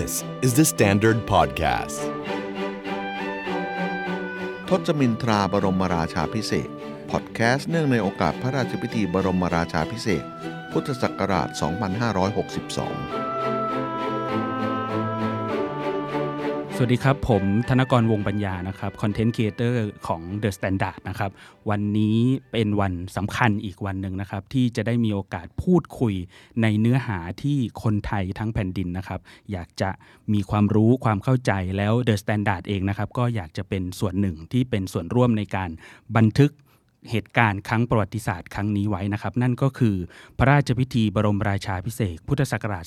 This is the Standard Podcast ทศมินทราบรมราชาภิเษพอดแคสต์เนื่องในโอกาสพระราชพิธีบรมราชาภิเษก พุทธศักราช 2562 สวัสดีครับ ผมธนกรวงปัญญานะครับ content creator ของ The Standard นะครับวันนี้เป็นวันสำคัญอีกวันหนึ่งนะครับที่จะได้มีโอกาสพูดคุยในเนื้อหาที่คนไทยทั้งแผ่นดินนะครับอยากจะมีความรู้ความเข้าใจแล้ว The Standard เองนะครับก็อยากจะเป็นส่วนหนึ่งที่เป็นส่วนร่วมในการบันทึก เหตุการณ์ครั้งประวัติศาสตร์ครั้งนี้ไว้นะครับ นั่นก็คือพระราชพิธีบรมราชาพิเศษพุทธศักราช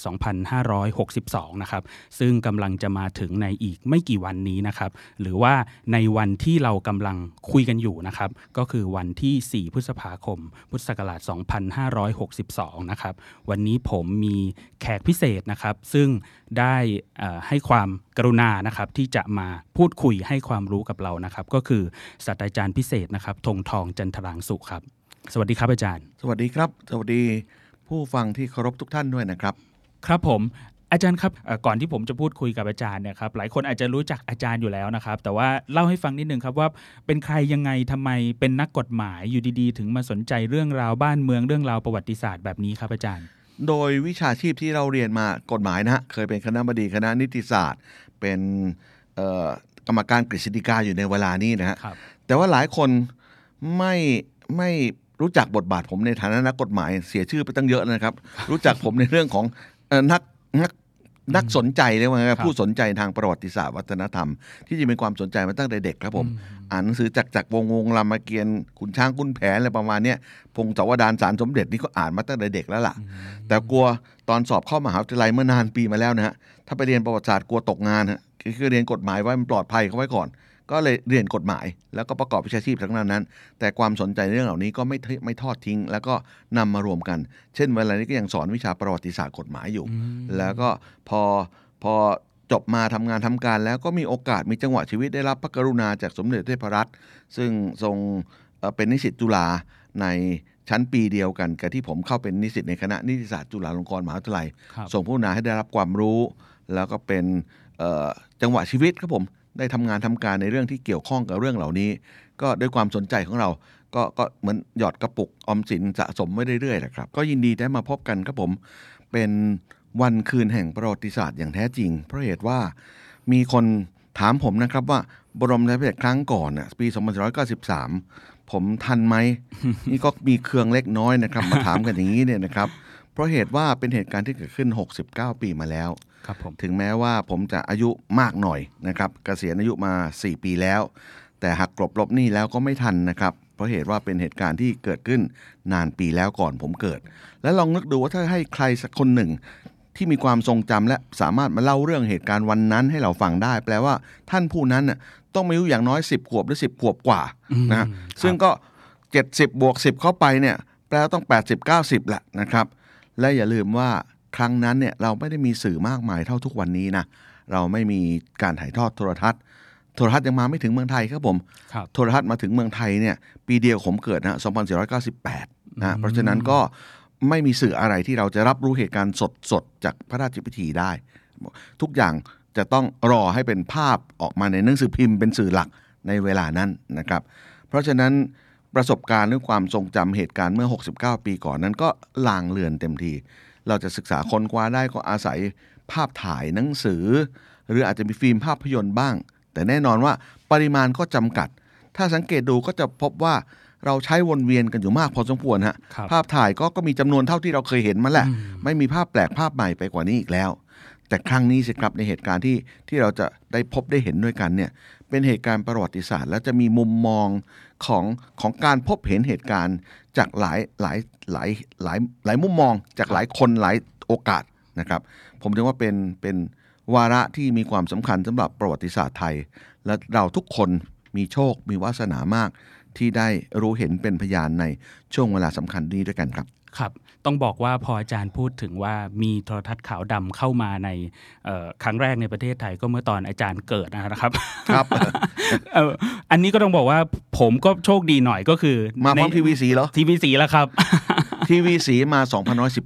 2562 นะครับ ซึ่งกำลังจะมาถึงในอีกไม่กี่วันนี้นะครับ หรือว่าในวันที่เรากำลังคุยกันอยู่นะครับ ก็คือวันที่ 4 พฤษภาคม พุทธศักราช 2562 นะครับ วันนี้ผมมีแขกพิเศษนะครับ ซึ่งได้ให้ความ กรุณานะครับที่จะมาพูดคุยให้ความรู้กับเรานะครับ ก็คือศาสตราจารย์พิเศษนะครับธงทองจันทรางสุขครับ สวัสดีครับอาจารย์ สวัสดีครับ สวัสดีผู้ฟังที่เคารพทุกท่านด้วยนะครับ ครับผมอาจารย์ครับเอ่อก่อนที่ผมจะพูดคุยกับอาจารย์เนี่ยครับหลายคนอาจจะรู้จักอาจารย์อยู่แล้วนะครับ แต่ว่าเล่าให้ฟังนิดนึงครับว่าเป็นใครยังไงทำไมเป็นนักกฎหมายอยู่ดีๆ ถึงมาสนใจเรื่องราวบ้านเมืองเรื่องราวประวัติศาสตร์แบบนี้ครับอาจารย์ โดยวิชาชีพที่เราเรียนมากฎหมายนะฮะเคยเป็นคณะบดีคณะนิติศาสตร์ เป็นเอ่อกรรมการกฤษฎีกาอยู่ในเวลานี้นะฮะครับแต่ว่าหลายคนไม่ไม่รู้จักบทบาทผมในฐานะนักกฎหมายเสียชื่อไปตั้งเยอะนะครับ รู้จักผมในเรื่องของเอ่อนักนัก นักสนใจเรียกว่าไงครับผู้สนใจทางประวัติศาสตร์วัฒนธรรม ที่จะมีความสนใจมาตั้งแต่เด็กครับผม อ่านหนังสือจากจากวงวงรามเกียรติ์ขุนช้างขุนแผนอะไรประมาณเนี้ยพงศาวดารสารสมเด็จนี่ก็อ่านมาตั้งแต่เด็กแล้วล่ะ แต่กลัวตอนสอบเข้ามหาวิทยาลัยเมื่อนานปีมาแล้วนะฮะถ้าไปเรียนประวัติศาสตร์กลัวตกงานฮะคือคือเรียนกฎหมายไว้มันปลอดภัยเขาไว้ก่อน ก็เลยเรียนกฎหมาย แล้วก็ประกอบวิชาชีพทั้งนั้นนั้น แต่ความสนใจในเรื่องเหล่านี้ก็ไม่ทไม่ทอดทิ้ง แล้วก็นำมารวมกัน เช่นเวลานี้ก็ยังสอนวิชาประวัติศาสตร์กฎหมายอยู่ แล้วก็พอพอจบมาทำงานทำการแล้วก็มีโอกาสมีจังหวะชีวิตได้รับพระกรุณาจากสมเด็จพระเทพรัตน์ซึ่งทรงเอ่อเป็นนิสิตจุฬาในชั้นปีเดียวกันกับที่ผมเข้าเป็นนิสิตในคณะนิติศาสตร์จุฬาลงกรณ์มหาวิทยาลัยครับส่งผู้นาให้ได้รับความรู้ แล้วก็เป็นเอ่อจังหวะชีวิตครับผม ได้ทำงานทำการในเรื่องที่เกี่ยวข้องกับเรื่องเหล่านี้ ก็ด้วยความสนใจของเรา ก็ก็เหมือนหยอดกระปุกออมสินสะสมไว้เรื่อยๆนะครับ ก็ยินดีได้มาพบกันครับผม เป็นวันคืนแห่งประวัติศาสตร์อย่างแท้จริง เพราะเหตุว่ามีคนถามผมนะครับว่าบรมราชาพิเศษกครั้งก่อนน่ะปี2493 ผมทันไหม นี่ก็มีเครื่องเล็กน้อยนะครับ มาถามกันอย่างนี้เนี่ยนะครับ เพราะเหตุว่าเป็นเหตุการณ์ที่เกิดขึ้น 69 ปีมาแล้ว ถึงแม้ว่าผมจะอายุมากหน่อยนะครับเกษียณอายุมา 4 ปีแล้ว แต่หักกลบลบหนี้แล้วก็ไม่ทันนะครับ เพราะเหตุว่าเป็นเหตุการณ์ที่เกิดขึ้นนานปีแล้วก่อนผมเกิด แล้วลองนึกดูว่าถ้าให้ใครสักคนหนึ่งที่มีความทรงจำและสามารถมาเล่าเรื่องเหตุการณ์วันนั้นให้เราฟังได้ แปลว่าท่านผู้นั้นน่ะต้องมีอายุอย่างน้อย 10 ขวบหรือ 10 ขวบกว่านะฮะซึ่งก็ 70 บวก 10 เข้าไปเนี่ยแปลว่าต้อง 80 90แหละนะครับ และอย่าลืมว่า ครั้งนั้นเนี่ยเราไม่ได้มีสื่อมากมายเท่าทุกวันนี้นะเราไม่มีการถ่ายทอดโทรทัศน์ โทรทัศน์ยังมาไม่ถึงเมืองไทยครับผมครับโทรทัศน์มาถึงเมืองไทยเนี่ยปีเดียวผมเกิดนะ2498นะเพราะฉะนั้นก็ไม่มีสื่ออะไรที่เราจะรับรู้เหตุการณ์สดๆจากพระราชพิธีได้ ทุกอย่างจะต้องรอให้เป็นภาพออกมาในหนังสือพิมพ์เป็นสื่อหลักในเวลานั้นนะครับ เพราะฉะนั้นประสบการณ์เรื่องความทรงจำเหตุการณ์เมื่อ 69 ปีก่อนนั้นก็ลางเลือนเต็มที เราจะศึกษาค้นคว้าได้ก็อาศัยภาพถ่ายหนังสือ หรืออาจจะมีฟิล์มภาพยนตร์บ้าง แต่แน่นอนว่าปริมาณก็จำกัด ถ้าสังเกตดูก็จะพบว่าเราใช้วนเวียนกันอยู่มากพอสมควรฮะครับภาพถ่ายก็ก็มีจำนวนเท่าที่เราเคยเห็นมาแหละ ไม่มีภาพแปลกภาพใหม่ไปกว่านี้อีกแล้ว แต่ครั้งนี้สิครับในเหตุการณ์ที่ที่เราจะได้พบได้เห็นด้วยกันเนี่ยเป็นเหตุการณ์ประวัติศาสตร์ แล้วจะมีมุมมองของของการพบเห็นเหตุการณ์ จากหลายหลายหลายหลายหลายมุมมอง จากหลายคนหลายโอกาสนะครับ ผมถือว่าเป็นเป็นวาระที่มีความสำคัญสำหรับประวัติศาสตร์ไทย และเราทุกคนมีโชคมีวาสนามาก ที่ได้รู้เห็นเป็นพยานในช่วงเวลาสำคัญนี้ด้วยกันครับ ครับ ต้องบอกว่าพออาจารย์พูดถึงว่ามีโทรทัศน์ขาวดำเข้ามาในเอ่อครั้งแรกในประเทศไทยก็เมื่อตอนอาจารย์เกิดนะครับ ครับเอ่ออันนี้ก็ต้องบอกว่าผมก็โชคดีหน่อยก็คือ มาพร้อมทีวีสีเหรอทีวีสีแล้วครับทีวีสีมา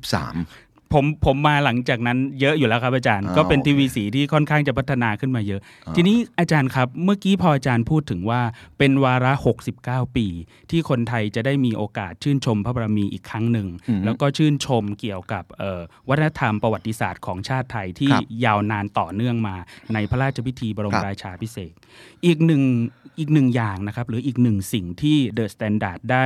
2013 ผมผมมาหลังจากนั้นเยอะอยู่แล้วครับอาจารย์อ่าก็เป็นโอเคทีวีสีที่ค่อนข้างจะพัฒนาขึ้นมาเยอะอ่าทีนี้อาจารย์ครับ เมื่อกี้พออาจารย์พูดถึงว่าเป็นวาระ 69 ปี ที่คนไทยจะได้มีโอกาสชื่นชมพระบารมีอีกครั้งหนึ่งอืมแล้วก็ชื่นชมเกี่ยวกับเอ่อวัฒนธรรมประวัติศาสตร์ของชาติไทยที่ครับยาวนานต่อเนื่องมา ในพระราชพิธีบรมครับราชาพิเศษกอีกหนึ่งอีกหนึ่งอย่างนะครับหรืออีกหนึ่งสิ่งที่ THE STANDARD ได้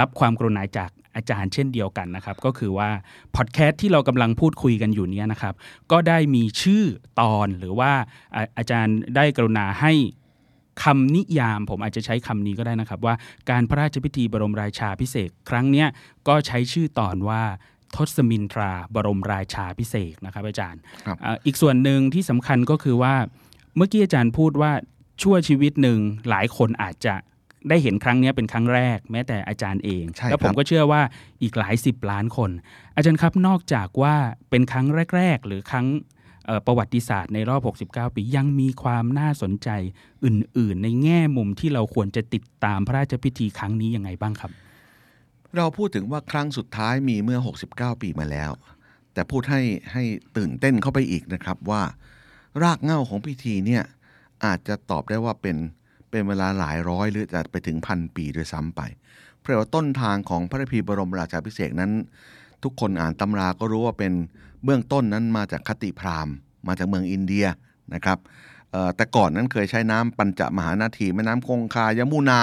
รับความกรุณาจาก อาจารย์เช่นเดียวกันนะครับ ก็คือว่าพอดแคสต์ที่เรากำลังพูดคุยกันอยู่เนี้ยนะครับ ก็ได้มีชื่อตอนหรือว่าอาอาจารย์ได้กรุณาให้คำนิยามผมอาจจะใช้คำนี้ก็ได้นะครับ ว่าการพระราชพิธีบรมราชาภิเษกครั้งเนี้ยก็ใช้ชื่อตอนว่าทศมินทราบรมราชาภิเษกนะครับ อาจารย์ครับอ่าอีกส่วนหนึ่งที่สำคัญก็คือว่า เมื่อกี้อาจารย์พูดว่าชั่วชีวิตหนึ่งหลายคนอาจจะ ได้เห็นครั้งเนี้ยเป็นครั้งแรก แม้แต่อาจารย์เองใช่แล้วผมครับก็เชื่อว่าอีกหลายสิบล้านคน อาจารย์ครับนอกจากว่าเป็นครั้งแรก ๆ หรือครั้งเอ่อประวัติศาสตร์ในรอบ 69 ปี ยังมีความน่าสนใจอื่น ๆ ในแง่มุมที่เราควรจะติดตามพระราชพิธีครั้งนี้ยังไงบ้างครับ เราพูดถึงว่าครั้งสุดท้ายมีเมื่อ 69 ปีมาแล้ว แต่พูดให้ให้ตื่นเต้นเข้าไปอีกนะครับว่า รากเหง้าของพิธีเนี่ยอาจจะตอบได้ว่าเป็น เป็นเวลาหลายร้อยหรือจะไปถึงพันปีด้วยซ้ำไป เพราะว่าต้นทางของพระพีบรมราชาภิเศษนั้น ทุกคนอ่านตำราก็รู้ว่าเป็นเบื้องต้นนั้นมาจากคติพราหมณ์ มาจากเมืองอินเดียนะครับแต่ก่อนนั้นเคยใช้น้ำปัญจมหานาทีแม่น้ำคงคายมุนา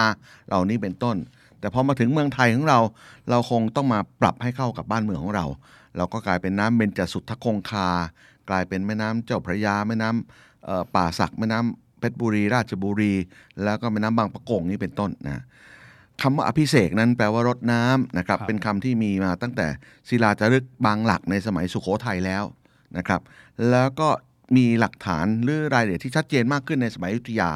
เหล่านี้เป็นต้น แต่พอมาถึงเมืองไทยของเรา เราคงต้องมาปรับให้เข้ากับบ้านเมืองของเรา เราก็กลายเป็นน้ำเบญจสุทธคงคา กลายเป็นแม่น้ำเจ้าพระยาแม่น้ำเอ่อป่าสักแม่น้ำ เพชรบุรี ราชบุรี แล้วก็แม่น้ำบางปะกงนี่เป็นต้นนะคำว่าอภิเษกนั้นแปลว่ารดน้ำนะครับครับเป็นคำที่มีมาตั้งแต่ศิลาจารึกบางหลักในสมัยสุโขทัยแล้วนะครับ แล้วก็มีหลักฐานหรือรายละเอียดที่ชัดเจนมากขึ้นในสมัยอยุธยา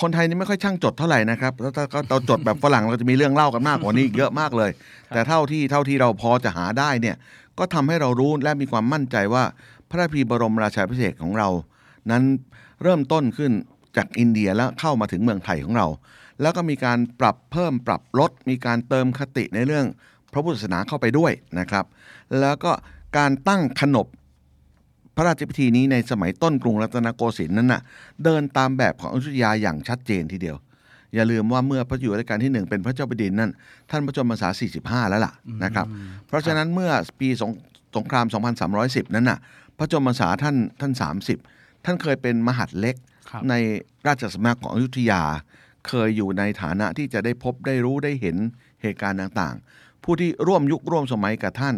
คนไทยนี่ไม่ค่อยช่างจดเท่าไหร่นะครับแล้วถ้าเราจดแบบฝรั่งเราจะมีเรื่องเล่ากันมากกว่านี้อีกเยอะมากเลย แต่เท่าที่เท่าที่เราพอจะหาได้เนี่ยก็ทำให้เรารู้และมีความมั่นใจว่าพระราชพิธีบรมราชาภิเษกของเรา นั้น เริ่มต้นขึ้นจากอินเดียแล้วเข้ามาถึงเมืองไทยของเรา แล้วก็มีการปรับเพิ่มปรับลด มีการเติมคติในเรื่องพระพุทธศาสนาเข้าไปด้วยนะครับ แล้วก็การตั้งขนบพระราชพิธีนี้ในสมัยต้นกรุงรัตนโกสินทร์นั้นน่ะเดินตามแบบของอยุธยาอย่างชัดเจนทีเดียว อย่าลืมว่าเมื่อพระอยู่รัชกาลที่หนึ่งเป็นพระเจ้าแผ่นดินนั่นท่านพระชนมพรรษา 45 แล้วล่ะนะครับ เพราะฉะนั้นเมื่อปีสงสงคราม 2310 นั้นน่ะพระชนมพรรษาท่านท่าน 30 ท่านเคยเป็นมหัดเล็กครับในราชสำนักของอยุธยา เคยอยู่ในฐานะที่จะได้พบได้รู้ได้เห็นเหตุการณ์ต่างๆ ผู้ที่ร่วมยุคร่วมสมัยกับท่าน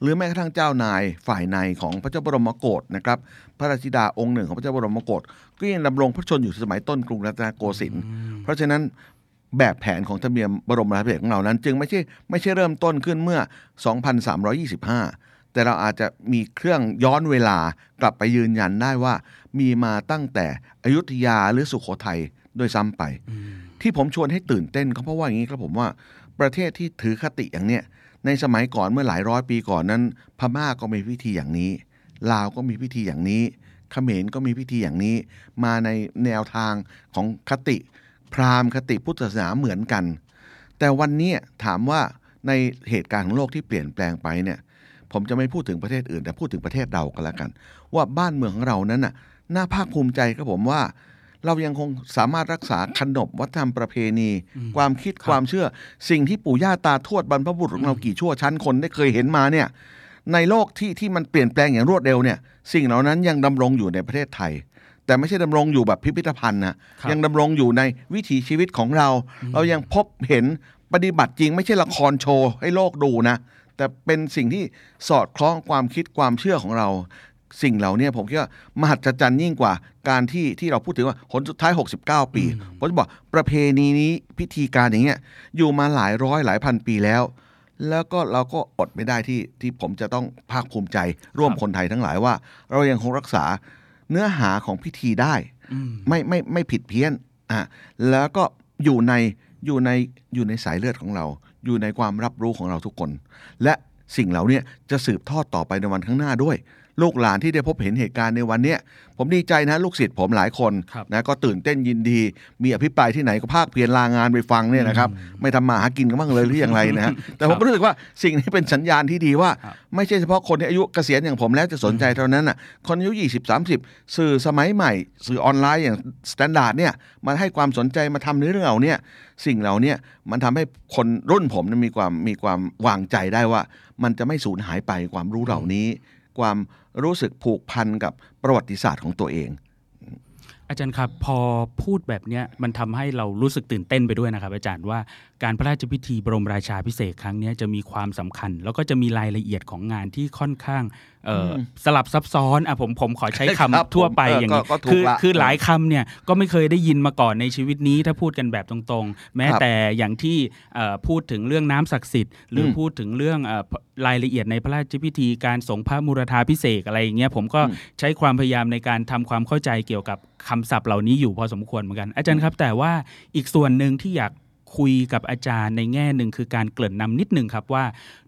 หรือแม้กระทั่งเจ้านายฝ่ายในของพระเจ้าบรมโกศนะครับ พระราชธิดาองค์หนึ่งของพระเจ้าบรมโกศก็ยังดำรงพระชนอยู่สมัยต้นกรุงรัตนโกสินทร์เพราะฉะนั้นแบบแผนของธรรมเนียมบรมราชาภิเษกของเรานั้น จึงไม่ใช่ไม่ใช่เริ่มต้นขึ้นเมื่อ 2325 แต่เราอาจจะมีเครื่องย้อนเวลากลับไปยืนยันได้ว่า มีมาตั้งแต่อยุธยาหรือสุโขทัยด้วยซ้ำไป ที่ผมชวนให้ตื่นเต้นก็เพราะว่าอย่างนี้ครับผมว่าประเทศที่ถือคติอย่างเนี้ยในสมัยก่อนเมื่อหลายร้อยปีก่อนนั้น พม่าก็มีพิธีอย่างนี้ ลาวก็มีพิธีอย่างนี้เขมรก็มีพิธีอย่างนี้ มาในแนวทางของคติ พราหมณ์คติพุทธศาสนาเหมือนกัน แต่วันนี้ถามว่าในเหตุการณ์ของโลกที่เปลี่ยนแปลงไปเนี่ย ผมจะไม่พูดถึงประเทศอื่น แต่พูดถึงประเทศเรากันแล้วกัน ว่าบ้านเมืองของเรานั้นน่ะน่าภาคภูมิใจครับผมว่า เรายังคงสามารถรักษาขนบวัฒนธรรมประเพณี ความคิดความเชื่อ สิ่งที่ปู่ย่าตาทวดบรรพบุรุษของเรากี่ชั่วชั้นคนได้เคยเห็นมาเนี่ยในโลกที่ที่มันเปลี่ยนแปลงอย่างรวดเร็วเนี่ย สิ่งเหล่านั้นยังดำรงอยู่ในประเทศไทย แต่ไม่ใช่ดำรงอยู่แบบพิพิธภัณฑ์นะครับยังดำรงอยู่ในวิถีชีวิตของเรา เรายังพบเห็นปฏิบัติจริง ไม่ใช่ละครโชว์ให้โลกดูนะ แต่เป็นสิ่งที่สอดคล้องความคิดความเชื่อของเรา สิ่งเหล่านี้ผมคิดว่ามหัศจรรย์ยิ่งกว่าการที่ที่เราพูดถึงว่าผลสุดท้าย 69 ปีผมจะบอกประเพณีนี้พิธีการอย่างเงี้ยอยู่มาหลายร้อยหลายพันปีแล้ว แล้วก็เราก็อดไม่ได้ที่ที่ผมจะต้องภาคภูมิใจ ร่วมครับคนไทยทั้งหลายว่า เรายังคงรักษาเนื้อหาของพิธีได้อืมไม่ไม่ไม่ผิดเพี้ยนอะแล้วก็อยู่ในอยู่ในอยู่ในสายเลือดของเรา อยู่ในความรับรู้ของเราทุกคน และสิ่งเหล่านี้ จะสืบทอดต่อไปในวันข้างหน้าด้วย ลูกหลานที่ได้พบเห็นเหตุการณ์ในวันเนี้ยผมดีใจนะลูกศิษย์ผมหลายคนครับนะก็ตื่นเต้นยินดี มีอภิปรายที่ไหนก็พากเพียรลางานไปฟังเนี่ยนะครับไม่ทำมาหากินกันบ้างเลยหรืออย่างไรนะฮะแต่ผมรู้สึกว่าสิ่งนี้เป็นสัญญาณที่ดีว่าครับไม่ใช่เฉพาะคนที่อายุเกษียณอย่างผมแล้วจะสนใจเท่านั้นอะคนอายุ 20 30 สื่อสมัยใหม่ สื่อออนไลน์อย่าง STANDARD เนี่ยมันให้ความสนใจมาทำในเรื่องเหล่าเนี้สิ่งเหล่าเนี้มันทำให้คนรุ่นผมเนี่ยมีความมีความวางใจได้ว่า มันจะไม่สูญหายไปความรู้เหล่านี้ ความรู้สึกผูกพันกับประวัติศาสตร์ของตัวเอง อาจารย์ครับพอพูดแบบนี้มันทำให้เรารู้สึกตื่นเต้นไปด้วยนะครับ อาจารย์ว่า การพระราชพิธีบรมราชาพิเศษกครั้งเนี้ยจะมีความสำคัญ แล้วก็จะมีรายละเอียดของงานที่ค่อนข้างเอ่ออสลับซับซ้อนอะผมผมขอใช้คำครับทั่วไปผมเอออย่างนี้ก็ก็ถูกคือละคือหลายคำเนี่ยก็ไม่เคยได้ยินมาก่อนในชีวิตนี้ ถ้าพูดกันแบบตรงๆ แม้ครับแต่อย่างที่เอ่อพูดถึงเรื่องน้ำศักดิ์สิทธิ์หรืออมพูดถึงเรื่องเอ่อรายละเอียดในพระราชพิธีการสงพระมุรธาพิเศษกอะไรอย่างเงี้ยผมก็อืมใช้ความพยายามในการทำความเข้าใจเกี่ยวกับคำศัพท์เหล่านี้อยู่พอสมควรเหมือนกัน อาจารย์ครับ แต่ว่าอีกส่วนหนึ่งที่อยาก คุยกับอาจารย์ในแง่หนึ่งคือการเกริ่นนำนิดหนึ่งครับว่า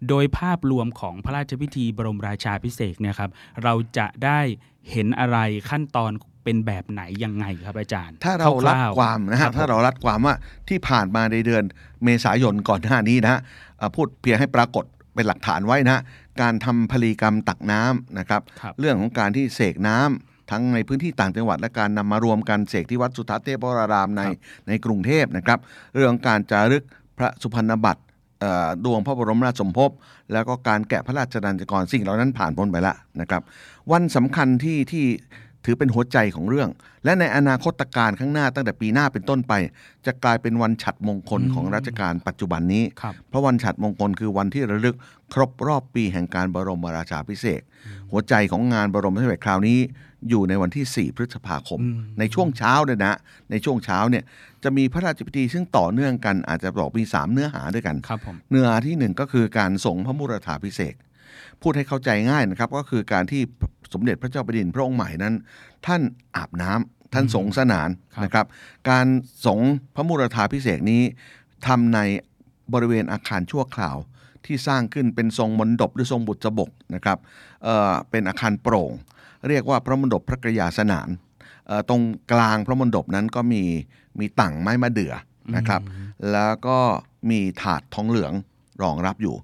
โดยภาพรวมของพระราชพิธีบรมราชาพิเศษกเนี่ยครับเราจะได้เห็นอะไรขั้นตอนเป็นแบบไหนยังไงครับอาจารย์ ถ้าเรารัดๆความนะคฮะรับผมถ้าเรารัดความว่าที่ผ่านมาในเดือนเมษายนก่อนหน้านี้นะฮะเอ่อพูดเพียงให้ปรากฏเป็นหลักฐานไว้นะฮะการทำพลีกรรมตักน้ำนะครับครับเรื่องของการที่เสกน้ำ ทั้งในพื้นที่ต่างจังหวัดและการนำมารวมกันเสกที่วัดสุทัศน์เทพวรารามในครับในกรุงเทพนะครับ เรื่องของการจารึกพระสุพรรณบัตรเอ่อดวงพระบรมราชสมภพแล้วก็การแกะพระราชดัญจกรสิ่งเหล่านั้นผ่านพ้นไปแล้วนะครับ วันสำคัญที่ที่ถือเป็นหัวใจของเรื่อง และในอนาคตการข้างหน้าตั้งแต่ปีหน้าเป็นต้นไป จะกลายเป็นวันฉัดมงคลของรัชกาลปัจจุบันนี้ครับเพราะวันฉัดมงคลคือวันที่ระลึกครบรอบปีแห่งการบรมราชาพิเศษกหัวใจของงานบรมราชาพิเศษกคราวนี้ อยู่ในวันที่ 4 พฤษภาคมอืมในช่วงเช้าเนี่ยนะ ในช่วงเช้าเนี่ยจะมีพระราชพิธีซึ่งต่อเนื่องกันอาจจะบอกมี 3 เนื้อหาด้วยกันครับผมเนื้อหาที่หนึ่งก็คือการส่งพระมุรธาพิเศษกพูดให้เข้าใจง่ายนะครับ ก็คือการที่สมเด็จพระเจ้าแผ่นดินพระองค์ใหม่นั้น ท่านอาบน้ำท่านสงสนานครับนะครับ การสงพระมุรธาพิเศษกนี้ทำในบริเวณอาคารชั่วคราวที่สร้างขึ้นเป็นทรงมณฑปหรือทรงบุษบกนะครับเอ่อเป็นอาคารโปร่ง เรียกว่าพระมณฑปพระกรยาสนานเอ่อตรงกลางพระมณฑปนั้นก็มีมีตั่งไม้มะเดื่อนะครับ แล้วก็มีถาดทองเหลืองรองรับอยู่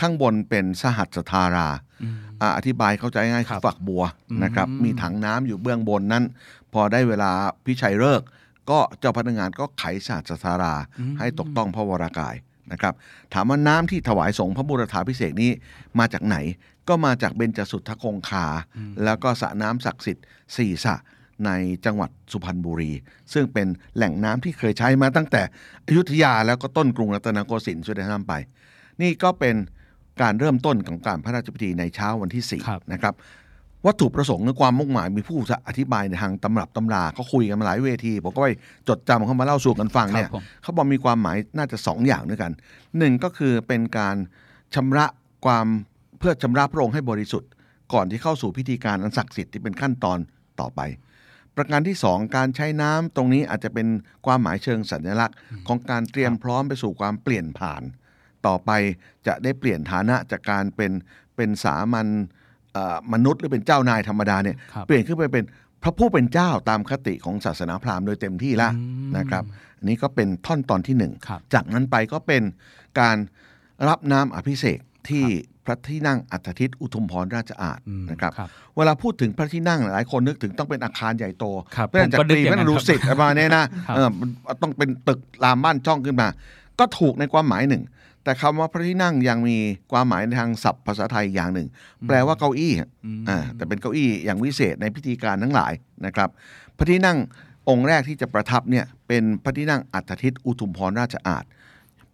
ข้างบนเป็นสหัสธาราอืมอ่าอธิบายเข้าใจง่ายครัคือบฝักบัวนะครับอืมมีถังน้ำอยู่เบื้องบนนั้น พอได้เวลาพิชัยเลิกษ์ก็เจ้าพนักงานก็ไขสหัสธารา ให้ตกต้องพระวรากายนะครับ ถามว่าน้ำที่ถวายสงฆ์พระบุรธาพิเศษกนี้มาจากไหน ก็มาจากเบญจสุทธคงคา แล้วก็สระน้ำศักดิ์สิทธิ์สี่สระในจังหวัดสุพรรณบุรี ซึ่งเป็นแหล่งน้ำที่เคยใช้มาตั้งแต่อยุธยาแล้วก็ต้นกรุงรัตนโกสินทร์ช่วยได้นำไป นี่ก็เป็นการเริ่มต้นของการพระราชพิธีในเช้าวันที่ครับ4นะครับ วัตถุประสงค์และความมุ่งหมายมีผู้อธิบายในทางตำรับตำราเขาคุยกันมาหลายเวที ผมก็ไปจดจำเข้ามาเล่าสู่กันฟังเนี่ยครับผมเขาบอกมีความหมายน่าจะสองอย่างด้วยกันหนึ่งก็คือเป็นการชำระความ เพื่อชำระพระองค์ให้บริสุทธิ์ ก่อนที่เข้าสู่พิธีการอันศักดิ์สิทธิ์ที่เป็นขั้นตอนต่อไป ประการที่สองการใช้น้ำตรงนี้อาจจะเป็นความหมายเชิงสัญลักษณ์ ของการเตรียมพร้อมไปสู่ความเปลี่ยนผ่าน ต่อไปจะได้เปลี่ยนฐานะจากการเป็นเป็นสามัญเอ่อมนุษย์หรือเป็นเจ้านายธรรมดาเนี่ยครับเปลี่ยนขึ้นไปเป็นพระผู้เป็นเจ้าตามคติของศาสนาพราหมณ์โดยเต็มที่แล้วอืมนะครับ อันนี้ก็เป็นท่อนตอนที่หนึ่งครับจากนั้นไปก็เป็นการรับน้ำอภิเษก ที่พระที่นั่งอัฐทิตอุทุมพรราชอาณอืมนะครับครับ เวลาพูดถึงพระที่นั่งหลายคนนึกถึงต้องเป็นอาคารใหญ่โตครับเพื่อนจากผมก็นึตกรีอย่างพนั้ระนนครับรุสิตอะไรประมาณเนี้ยนะครับเออมันต้องเป็นตึกรามบ้านช่องขึ้นมา ก็ถูกในความหมายหนึ่ง แต่คำว่าพระที่นั่งยังมีความหมายในทางศัพท์ภาษาไทยอย่างหนึ่ง แปลว่าเก้าอี้อะอืมอ่าแต่เป็นเก้าอี้อย่างวิเศษในพิธีการทั้งหลายนะครับ พระที่นั่งองค์แรกที่จะประทับเนี่ยเป็นพระที่นั่งอัฐทิตอุทุมพรราชอาณ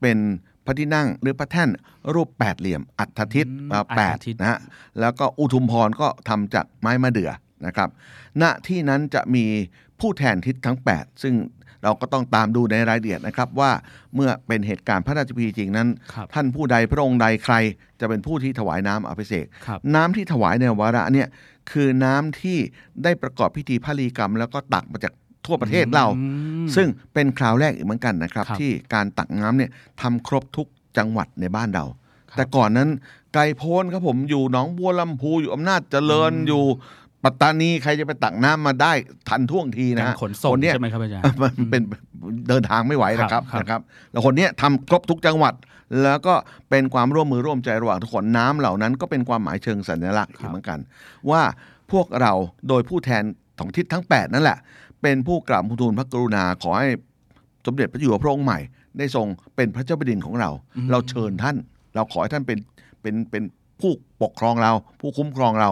เป็น พระที่นั่งหรือพระแท่นรูปแปดเหลี่ยม อัฐทิตอืมอ่าแปดอัฐทิตนะฮะแล้วก็อุทุมพรก็ทำจากไม้มะเดื่อนะครับ ณที่นั้นจะมีผู้แทนทิศทั้ง 8 ซึ่งเราก็ต้องตามดูในรายละเอียดนะครับว่าเมื่อเป็นเหตุการณ์พระราชพิธีจริงนั้นครับท่านผู้ใดพระองค์ใดใคร จะเป็นผู้ที่ถวายน้ำอภิเษกครับน้ำที่ถวายในวาระเนี่ยคือน้ำที่ได้ประกอบพิธีพลีกรรม แล้วก็ตักมาจาก ทั่วประเทศเราอืมซึ่งเป็นคราวแรกอีกเหมือนกันนะครับครับ ที่การตักน้ำเนี่ยทำครบทุกจังหวัดในบ้านเรา แต่ก่อนนั้นไกลโพ้นครับผมอยู่หนองบัวลำพูอยู่อำนาจเจริญอยู่ปัตตานีใครจะไปตักน้ำมาได้ทันท่วงทีนะการฮะขนส่งคนเนี้ยใช่ไหมครับอาจารย์มันเป็นเดินทางไม่ไหวนะครับครับนะครับ แล้วคนเนี้ยทำครบทุกจังหวัด แล้วก็เป็นความร่วมมือร่วมใจระหว่างทุกคนน้ำเหล่านั้นก็เป็นความหมายเชิงสัญลักษณ์อีกเหมือนกัน ว่าพวกเราโดยผู้แทนของทิศทั้ง 8 นั่นแหละ เป็นผู้กราบทูลพระกรุณาขอให้สมเด็จพระอยู่หัวพระองค์ใหม่ ได้ทรงเป็นพระเจ้าแผ่นดินของเรา เราเชิญท่าน เราขอให้ท่านเป็นเป็นเป็นผู้ปกครองเรา ผู้คุ้มครองเรา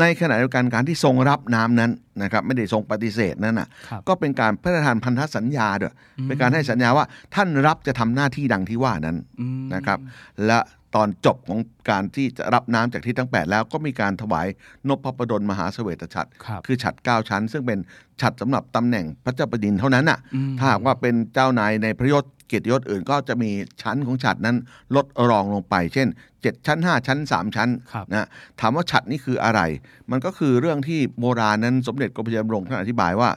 ในขณะเดียวกันการที่ทรงรับน้ำนั้นนะครับ ไม่ได้ทรงปฏิเสธนั่นน่ะครับก็เป็นการพระราชทานพันธสัญญาด้วยเป็นการให้สัญญาว่าท่านรับจะทำหน้าที่ดังที่ว่านั้นอืมนะครับ และ ตอนจบของการที่จะรับน้ำจากที่ทั้ง 8 แล้วก็มีการถวายนพพดลมหาเสวตฉัตรครับคือฉัตร9ชั้น ซึ่งเป็นฉัตรสำหรับตำแหน่งพระเจ้าแผ่นดินเท่านั้นน่ะอืมถ้าหากว่าเป็นเจ้านายในพระยศเกียรติยศอื่นก็จะมีชั้นของฉัตรนั้นลดรองลงไป เช่น 7 ชั้น 5 ชั้น 3 ชั้นครับนะถามว่าฉัตรนี่คืออะไร มันก็คือเรื่องที่โบราณนั้นสมเด็จกรมพระยาดำรงท่านอธิบายว่า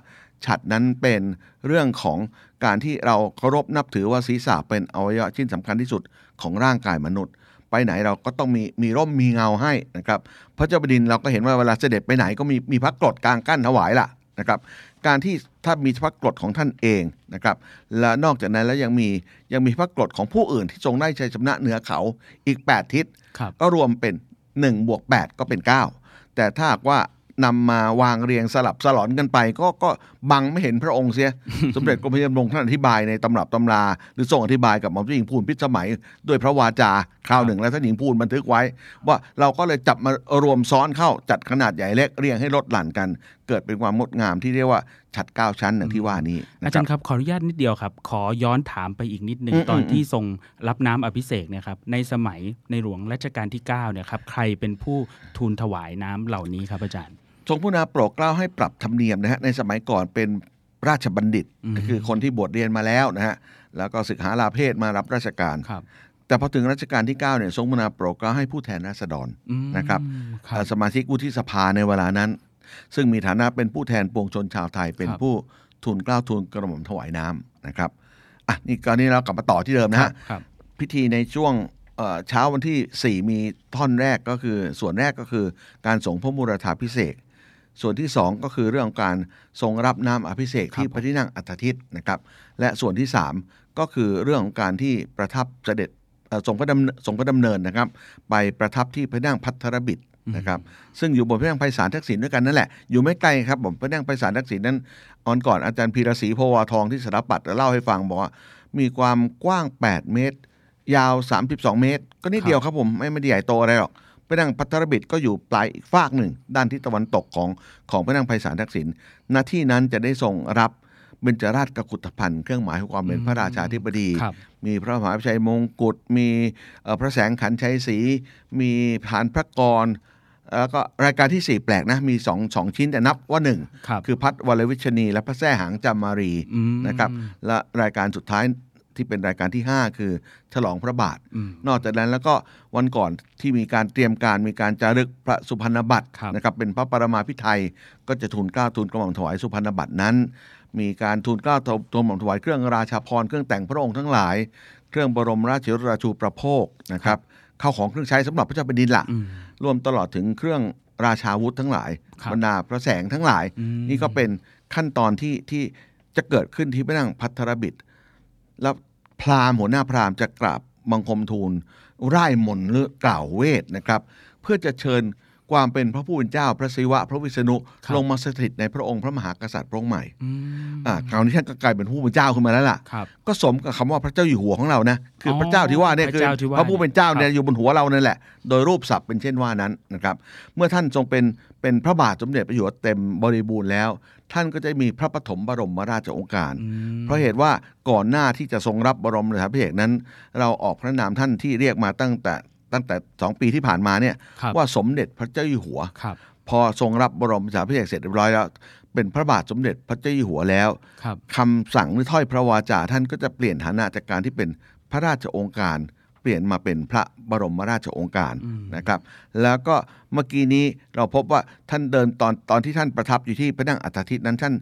ฉัตรนั้นเป็นเรื่องของการที่เราเคารพนับถือว่าศีรษะเป็นอวัยวะชิ้นสำคัญที่สุดของร่างกายมนุษย์ ไปไหนเราก็ต้องมีมีร่มมีเงาให้นะครับพระเจ้าแผ่นดินเราก็เห็นว่าเวลาเสด็จไปไหนก็มีมีพระกรดกลางกั้นถวายล่ะนะครับการที่ถ้ามีพระกรดของท่านเองนะครับและนอกจากนั้นแล้วยังมียังมีพระกรดของผู้อื่นที่ทรงได้ชัยชนะเหนือเขาอีก 8 ทิศครับก็รวมเป็น1บวก8ก็เป็น 9 แต่ถ้าหากว่า นำมาวางเรียงสลับสลอนกันไป ก็ก็บังไม่เห็นพระองค์เสีย สมเด็จกรมพระยาดำรงท่านอธิบายในตำรับตำรา หรือทรงอธิบายกับหม่อมเจ้าหญิงพูนพิสมัย ด้วยพระวาจาคราวหนึ่ง แล้วท่านหญิงพูนบันทึกไว้ ว่าเราก็เลยจับมารวมซ้อนเข้าจัดขนาดใหญ่เล็กเรียงให้ลดหลั่นกัน เกิดเป็นความงดงามที่เรียกว่าฉัดเก้าชั้นอย่างที่ว่านี้อานะคจารัรบย์ครับขออนุญาตนิดเดียวครับ ขอย้อนถามไปอีกนิดหนึ่งอืมตอนอืมที่ทรงรับน้ำอภิเษกเนี่ยครับในสมัยในหลวงรัชกาลที่9เนี่ยครับใครเป็นผู้ทูลถวายน้ำเหล่านี้ครับอาจารย์ ทรงพุนาโปรดเกล้าให้ปรับธรรมเนียมนะฮะในสมัยก่อนเป็นราชบัณฑิตอืมก็คือคนที่บวชเรียนมาแล้วนะฮะแล้วก็ศึกหาลาเพศมารับราชการครับแต่พอถึงรัชกาลที่ 9 เนี่ยทรงพุนาโปรดเกล้าให้ผู้แทนราษฎรอืมนะครับครับเอ่อสมาชิกวุฒิสภาในเวลานั้น ซึ่งมีฐานะเป็นผู้แทนปวงชนชาวไทย เป็นครับผู้ทูลเกล้าทูลกระหม่อมถวายน้ำนะครับอะนี่กรณีเรากลับมาต่อที่เดิมนะฮะครับพิธีในช่วงเอ่อเช้าวันที่ 4 มีท่อนแรกก็คือส่วนแรกก็คือการส่งพระมูรธาพิเศษก ส่วนที่ 2 ก็คือเรื่องของการทรงรับน้ำอภิเษกครับที่พระที่นั่งอัฐทิตนะครับและส่วนที่ 3 ก็คือเรื่องของการที่ประทับเสด็จเอ่อทรงพระดำเนินทรงพระดำเนินนะครับ ไปประทับที่พระที่นั่งพัทรบิดนะครับซึ่งอยู่บนพระที่นั่งไพศาลทักษิณด้วยกันนั่นแหละอยู่ไม่ไกลครับผมพระที่นั่งไพศาลทักษิณนั้นออนก่อนอาจารย์พีระศรีโพวาทองที่สถาปัตย์เล่าให้ฟังบอกว่ามีความกว้าง 8 เมตร ยาว 32 เมตร ก็นิดเดียวครับผมไม่ไม่ได้ใหญ่โตอะไรหรอก พระนั่งพัทรบิดก็อยู่ปลายอีกฝากหนึ่ง ด้านทิศตะวันตกของของพระนั่งไพศาลทักษิณณที่นั้นจะได้ทรงรับเบญจราชกกุฏภัณฑ์เครื่องหมายของความเป็นพระราชาธิบดีครับมีพระมหาพิชัยมงกุฎมีเอ่อพระแสงขันชัยศรีมีฐานพระกรแล้วก็รายการที่ 4 แปลกนะมีสองสองชิ้นแต่นับว่าหนึ่งครับคือพัดวรวิชนี และพระแท่หางจามารีอืมนะครับและรายการสุดท้าย ที่เป็นรายการที่ 5 คือ ฉลองพระบาทอืมนอกจากนั้นแล้วก็วันก่อนที่มีการเตรียมการมีการจารึกพระสุพรรณบัตรครับนะครับเป็นพระปรมาภิไธยก็จะทูลเกล้าทูลกระหม่อมถวายสุพรรณบัตรนั้น มีการทูลเกล้าทูลกระหม่อมถวายเครื่องราชาภรณ์เครื่องแต่งพระองค์ทั้งหลาย เครื่องบรมราชราชูประโภคนะครับเข้าของเครื่องใช้สำหรับพระเจ้าแผ่นดินละอืมรวมตลอดถึงเครื่องราชาวุธทั้งหลายครับบรรดาพระแสงทั้งหลายอืมนี่ก็เป็นขั้นตอนที่ที่จะเกิดขึ้นที่พระนั่งพัทรบิดแล้ว พราหมณ์หัวหน้าพราหมณ์จะกราบบังคมทูลร่ายมนต์หรือกล่าวเวทนะครับ เพื่อจะเชิญความเป็นพระผู้เป็นเจ้าพระศิวะ พระวิษณุครับลงมาสถิตในพระองค์พระมหากษัตริย์พระองค์ใหม่อืมอ่าคราวนี้ท่านก็กลายเป็นผู้เป็นเจ้าขึ้นมาแล้วล่ะครับก็สมกับคำว่าพระเจ้าอยู่หัวของเรานะคือออพระเจ้าที่ว่าเนี่ยพระคือเจ้าที่ว่าพระผู้เป็นเจ้าเนี่ยครับอยู่บนหัวเรานั่นแหละ โดยรูปศัพท์เป็นเช่นว่านั้นนะครับ เมื่อท่านทรงเป็นเป็นพระบาทสมเด็จพระอยู่หัวเต็มบริบูรณ์แล้ว ท่านก็จะมีพระปฐมบรมราชโองการอืมเพราะเหตุว่าก่อนหน้าที่จะทรงรับบรมราชาภิเษกนั้น เราออกพระนามท่านที่เรียกมาตั้งแต่ตั้งแต่สองปีที่ผ่านมาเนี่ยครับว่าสมเด็จพระเจ้าอยู่หัวครับพอทรงรับบรมราชาภิเษกเสร็จเรียบร้อยแล้ว เป็นพระบาทสมเด็จพระเจ้าอยู่หัวแล้วครับคำสั่งหรือถ้อยพระวาจาท่านก็จะเปลี่ยนฐานะจากการที่เป็นพระราชองค์การเปลี่ยนมาเป็นพระบรมราชองค์การอืมนะครับ แล้วก็เมื่อกี้นี้เราพบว่าท่านเดินตอนตอนที่ท่านประทับอยู่ที่พระนั่งอัฐทิตนั้นท่าน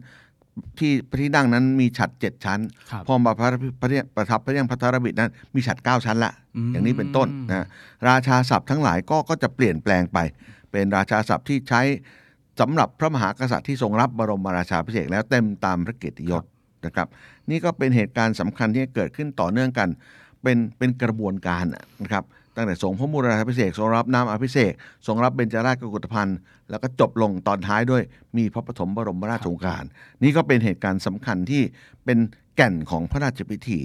ที่พระที่นั่งนั้นมีฉัดเจ็ดชั้นครับพอมาพระพระประทับพระที่นั่งพัทรบิดนั้น มีฉัดเก้าชั้นละอืมอย่างนี้เป็นต้นนะราชาศัพท์ทั้งหลายก็ก็จะเปลี่ยนแปลงไป เป็นราชาศัพท์ที่ใช้สำหรับพระมหากษัตริย์ที่ทรงรับบรมราชาภิเษกแล้วเต็มตามพระเกียรติยศนะครับ นี่ก็เป็นเหตุการณ์สำคัญที่เกิดขึ้นต่อเนื่องกัน เป็นเป็นกระบวนการนะครับตั้งแต่ทรงพระมูลราชาภิเษกทรงรับน้ำอภิเษกทรงรับเบญจราชกุฏภัณฑ์แล้วก็จบลงตอนท้ายด้วยมีพระปฐมบรมราชโองการ นี่ก็เป็นเหตุการณ์สำคัญที่เป็นแก่นของพระราชพิธี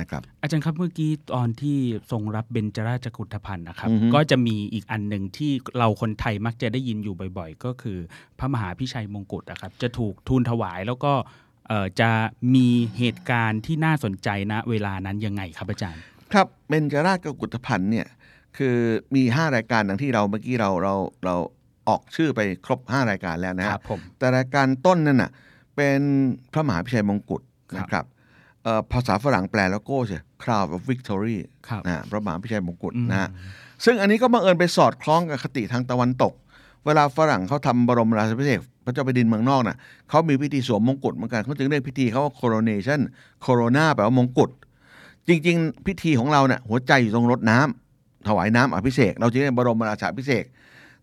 นะครับอาจารย์ครับเมื่อกี้ตอนที่ทรงรับเบญจราชกุฏภัณฑ์นะครับอือฮึก็จะมีอีกอันหนึ่งที่เราคนไทยมักจะได้ยินอยู่บ่อย ๆ ก็คือพระมหาพิชัยมงกุฎนะครับ จะถูกทูลถวายแล้วก็เอ่อ จะมีเหตุการณ์ที่น่าสนใจนะเวลานั้นยังไงครับอาจารย์ ครับเบญจราชกุฏภัณฑ์เนี่ยคือมี 5 รายการดังที่เราเมื่อกี้เราเราเราออกชื่อไปครบ 5 รายการแล้วนะคฮะรับผมแต่รายการต้นนั่นน่ะเป็นพระมหาพิชัยมงกุฎครับนะครับเอ่อภาษาฝรั่งแปลแล้วก็ใช่ Crown of Victory ครับนะฮะพระมหาพิชัยมงกุฎอืมนะฮะซึ่งอันนี้ก็บังเอิญไปสอดคล้องกับคติทางตะวันตก เวลาฝรั่งเขาทำบรมราชาภิเษกพระเจ้าแผ่นดินเมืองนอกน่ะเขามีพิธีสวมมงกุฎเหมือนกันเขาจึงเรียกพิธีเขาว่า coronation corona แปลว่ามงกุฎจริง ๆ พิธีของเราเนี่ยหัวใจอยู่ตรงรดน้ำถวายน้ำอภิเษกเราจึงเรียกบรมราชาภิเษก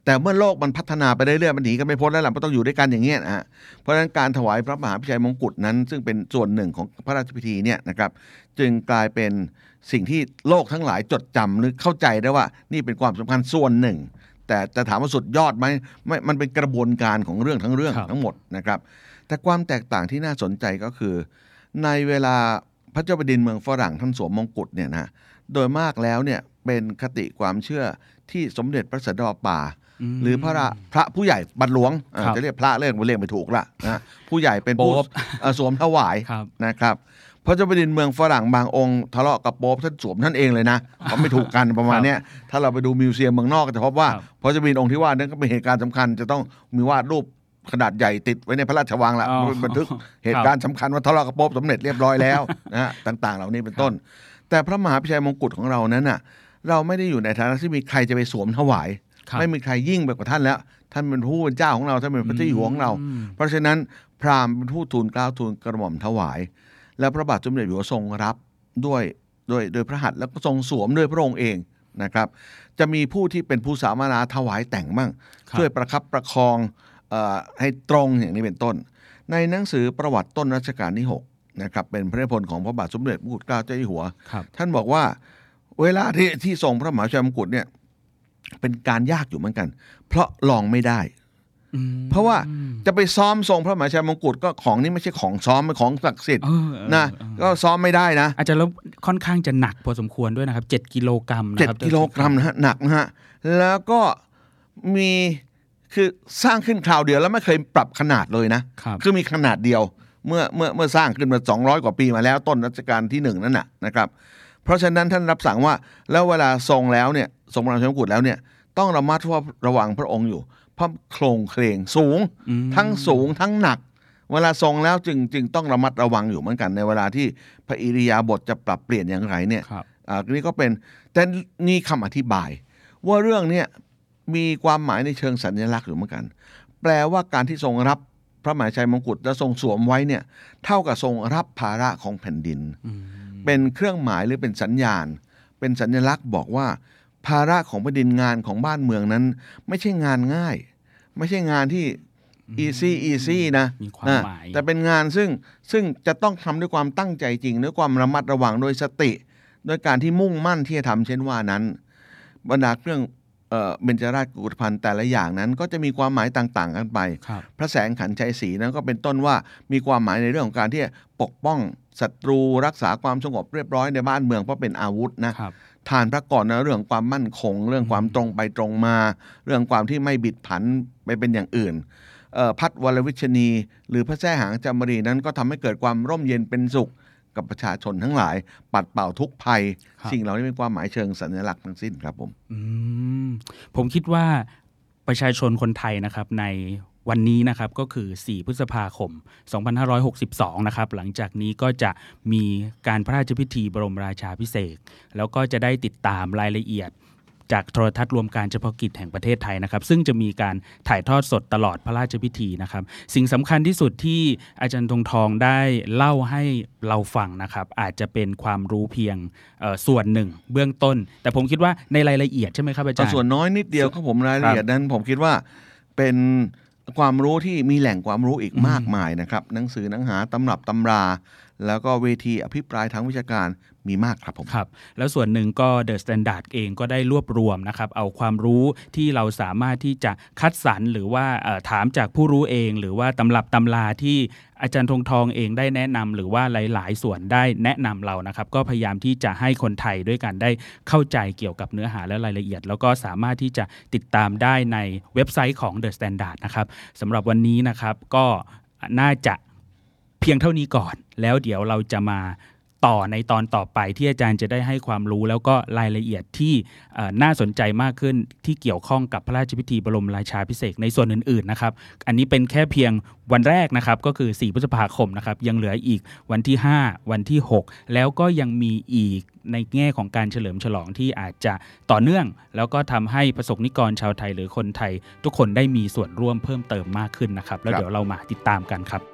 แต่เมื่อโลกมันพัฒนาไปเรื่อยๆมันหนีกันไม่พ้นแล้วล่ะมันต้องอยู่ด้วยกันอย่างเงี้ยนะฮะเพราะฉะนั้นการถวายพระมหาพิชัยมงกุฎนั้น ซึ่งเป็นส่วนหนึ่งของพระราชพิธีเนี่ยนะครับ จึงกลายเป็นสิ่งที่โลกทั้งหลายจดจำหรือเข้าใจได้ว่า นี่เป็นความสำคัญส่วนหนึ่ง แต่จะถามว่าสุดยอดไหมไม่มันเป็นกระบวนการของเรื่องทั้งเรื่องครับทั้งหมดนะครับ แต่ความแตกต่างที่น่าสนใจก็คือ ในเวลาพระเจ้าแผ่นดินเมืองฝรั่งท่านสวมมงกุฎเนี่ยนะโดยมากแล้วเนี่ยเป็นคติความเชื่อที่สมเด็จพระสันตะป่ามหรือพระราพระผู้ใหญ่บัตรหลวงอ่าครับจะเรียกพระเรียกไม่เรียกไม่ถูกละนะผู้ใหญ่เป็นผู้โป๊ปเอ่อสวมถวายครับนะครับ พระเจ้าแผ่นดินเมืองฝรั่งบางองค์ทะเลาะกับโป๊ปท่านสวมท่านเองเลยนะเขาไม่ถูกกันประมาณเนี้ยถ้าเราไปดูมิวเซียมเมืองนอกก็จะพบว่าครับพระเจ้าแผ่นดินองค์ที่ว่านั้นก็เป็นเหตุการณ์สำคัญ จะต้องมีวาดรูปขนาดใหญ่ติดไว้ในพระราชวังละอ๋อบันทึกเหตุการณ์สำคัญว่าทะเลาะกับโป๊ปสำเร็จเรียบร้อยแล้วนะฮะต่างๆ เหล่านี้เป็นต้น แต่พระมหาพิชัยมงกุฎของเรานั้นน่ะเราไม่ได้อยู่ในฐานะที่มีใครจะไปสวมถวายครับไม่มีใครยิ่งไปกว่าท่านแล้ว ท่านเป็นผู้เป็นเจ้าของเราท่านเป็นพระเจ้าอยู่หัวของเราอืมเพราะฉะนั้นพราหมณ์เป็นผู้ทูลเกล้าทูลกระหม่อมถวาย แล้วพระบาทสมเด็จอยู่หัวทรงรับด้วยด้วยโดยพระหัตถ์แล้วก็ทรงสวมด้วยพระองค์เองนะครับ จะมีผู้ที่เป็นผู้สามนาถวายแต่งบ้างครับช่วยประคับประคองเออให้ตรงอย่างนี้เป็นต้น ในหนังสือประวัติต้นรัชกาลที่6นะครับเป็นพระนิพนธ์ของพระบาทสมเด็จพระพุทธเกล้าเจ้าอยู่หัวครับท่านบอกว่าเวลาที่ที่ทรงพระมหาชัยมงกุฎเนี่ยเป็นการยากอยู่เหมือนกัน เพราะลองไม่ได้อืม เพราะว่าจะไปซ้อมทรงพระมหาชัยมงกุฎก็ของนี่ไม่ใช่ของซ้อมเป็นของศักดิ์สิทธิ์เออเออนะเออก็ซ้อมไม่ได้นะ อาจจะแล้วค่อนข้างจะหนักพอสมควรด้วยนะครับเจ็ดกิโลกรัมนะเจ็ดครับกิโลกรัมนะฮะหนักนะฮะแล้วก็มีคือสร้างขึ้นคราวเดียวแล้วไม่เคยปรับขนาดเลยนะครับคือมีขนาดเดียวเมื่อเมื่อเมื่อสร้างขึ้นมา 200 กว่าปีมาแล้วต้นรัชกาลที่หนึ่งนั่นน่ะนะครับ เพราะฉะนั้นท่านรับสั่งว่าแล้วเวลาทรงแล้วเนี่ยทรงพระราชมงกุฎแล้วเนี่ยต้องระมัดระวังพระองค์อยู่ เพราะโครงเคลงสูงอืมทั้งสูงทั้งหนัก เวลาทรงแล้วจึงจึงต้องระมัดระวังอยู่เหมือนกันในเวลาที่พระอิริยาบถจะปรับเปลี่ยนอย่างไรเนี่ยครับอ่านี่ก็เป็นแต่นี่คำอธิบาย ว่าเรื่องเนี้ยมีความหมายในเชิงสัญลักษณ์อยู่เหมือนกัน แปลว่าการที่ทรงรับพระมหาชัยมงกุฎและทรงสวมไว้เนี่ย เท่ากับทรงรับภาระของแผ่นดินอืมเป็นเครื่องหมายหรือเป็นสัญญาณ เป็นสัญลักษณ์บอกว่า ภาระของแผ่นดินงานของบ้านเมืองนั้น ไม่ใช่งานง่าย ไม่ใช่งานที่ easy easy นะมีความนะหมายแต่เป็นงานซึ่งซึ่งจะต้องทำด้วยความตั้งใจจริง ด้วยความระมัดระวังโดยสติด้วยการที่มุ่งมั่นที่จะทำเช่นว่านั้น บรรดาเครื่องเอ่อเบญจราชกุฏภัณฑ์แต่ละอย่างนั้น ก็จะมีความหมายต่าง ๆ กันไปครับพระแสงขันชัยศรีนั้นก็เป็นต้นว่ามีความหมายในเรื่องของการที่จะปกป้องศัตรูรักษาความสงบเรียบร้อยในบ้านเมืองเพราะเป็นอาวุธนะ ครับทานพระก่อนนะเรื่องความมั่นคง เรื่องความตรงไปตรงมา เรื่องความที่ไม่บิดผันไปเป็นอย่างอื่นเอ่อพัดวรวิชนี หรือพระแท้หางจามรีนั้นก็ทำให้เกิดความร่มเย็นเป็นสุขกับประชาชนทั้งหลาย ปัดเป่าทุกภัยครับสิ่งเหล่านี้เป็นความหมายเชิงสัญลักษณ์ทั้งสิ้นครับผมอืมผมคิดว่าประชาชนคนไทยนะครับใน วันนี้นะครับก็คือ 4 พฤษภาคม 2562 นะครับหลังจากนี้ก็จะมีการพระราชพิธีบรมราชาพิเศษ แล้วก็จะได้ติดตามรายละเอียดจากโทรทัศน์รวมการเฉพาะกิจแห่งประเทศไทยนะครับ ซึ่งจะมีการถ่ายทอดสดตลอดพระราชพิธีนะครับ สิ่งสำคัญที่สุดที่อาจารย์ธงทองได้เล่าให้เราฟังนะครับ อาจจะเป็นความรู้เพียงส่วนหนึ่ง เบื้องต้น แต่ผมคิดว่าในรายละเอียดใช่ไหมครับอาจารย์ส่วนน้อยนิดเดียวครับผมรายละเอียดนั้น ผมคิดว่าเป็น ความรู้ที่มีแหล่งความรู้อีกอืมมากมายนะครับ หนังสือหนังหาตำรับตำรา แล้วก็เวทีอภิปรายทางวิชาการมีมากครับผมครับ แล้วส่วนหนึ่งก็ The Standard เองก็ได้รวบรวมนะครับ เอาความรู้ที่เราสามารถที่จะคัดสรรหรือว่าถามจากผู้รู้เอง หรือว่าตำรับตำราที่อาจารย์ธงทองเองได้แนะนำหรือว่าหลาย ๆ ส่วนได้แนะนำเรานะครับ ก็พยายามที่จะให้คนไทยด้วยกันได้เข้าใจเกี่ยวกับเนื้อหาและรายละเอียด แล้วก็สามารถที่จะติดตามได้ในเว็บไซต์ของ The Standard นะครับสำหรับวันนี้นะครับก็น่าจะ เพียงเท่านี้ก่อน แล้วเดี๋ยวเราจะมาต่อในตอนต่อไปที่อาจารย์จะได้ให้ความรู้ แล้วก็รายละเอียดที่น่าสนใจมากขึ้นที่เกี่ยวข้องกับพระราชพิธีบรมราชาพิเศษในส่วนอื่นๆนะครับ อันนี้เป็นแค่เพียงวันแรกนะครับก็คือ 4 พฤษภาคมนะครับยังเหลืออีกวันที่ 5 วันที่ 6 แล้วก็ยังมีอีกในแง่ของการเฉลิมฉลองที่อาจจะต่อเนื่อง แล้วก็ทำให้ประสบนิกรชาวไทยหรือคนไทย ทุกคนได้มีส่วนร่วมเพิ่มเติมมากขึ้นนะครับแล้วเดี๋ยวเรามาติดตามกันครับ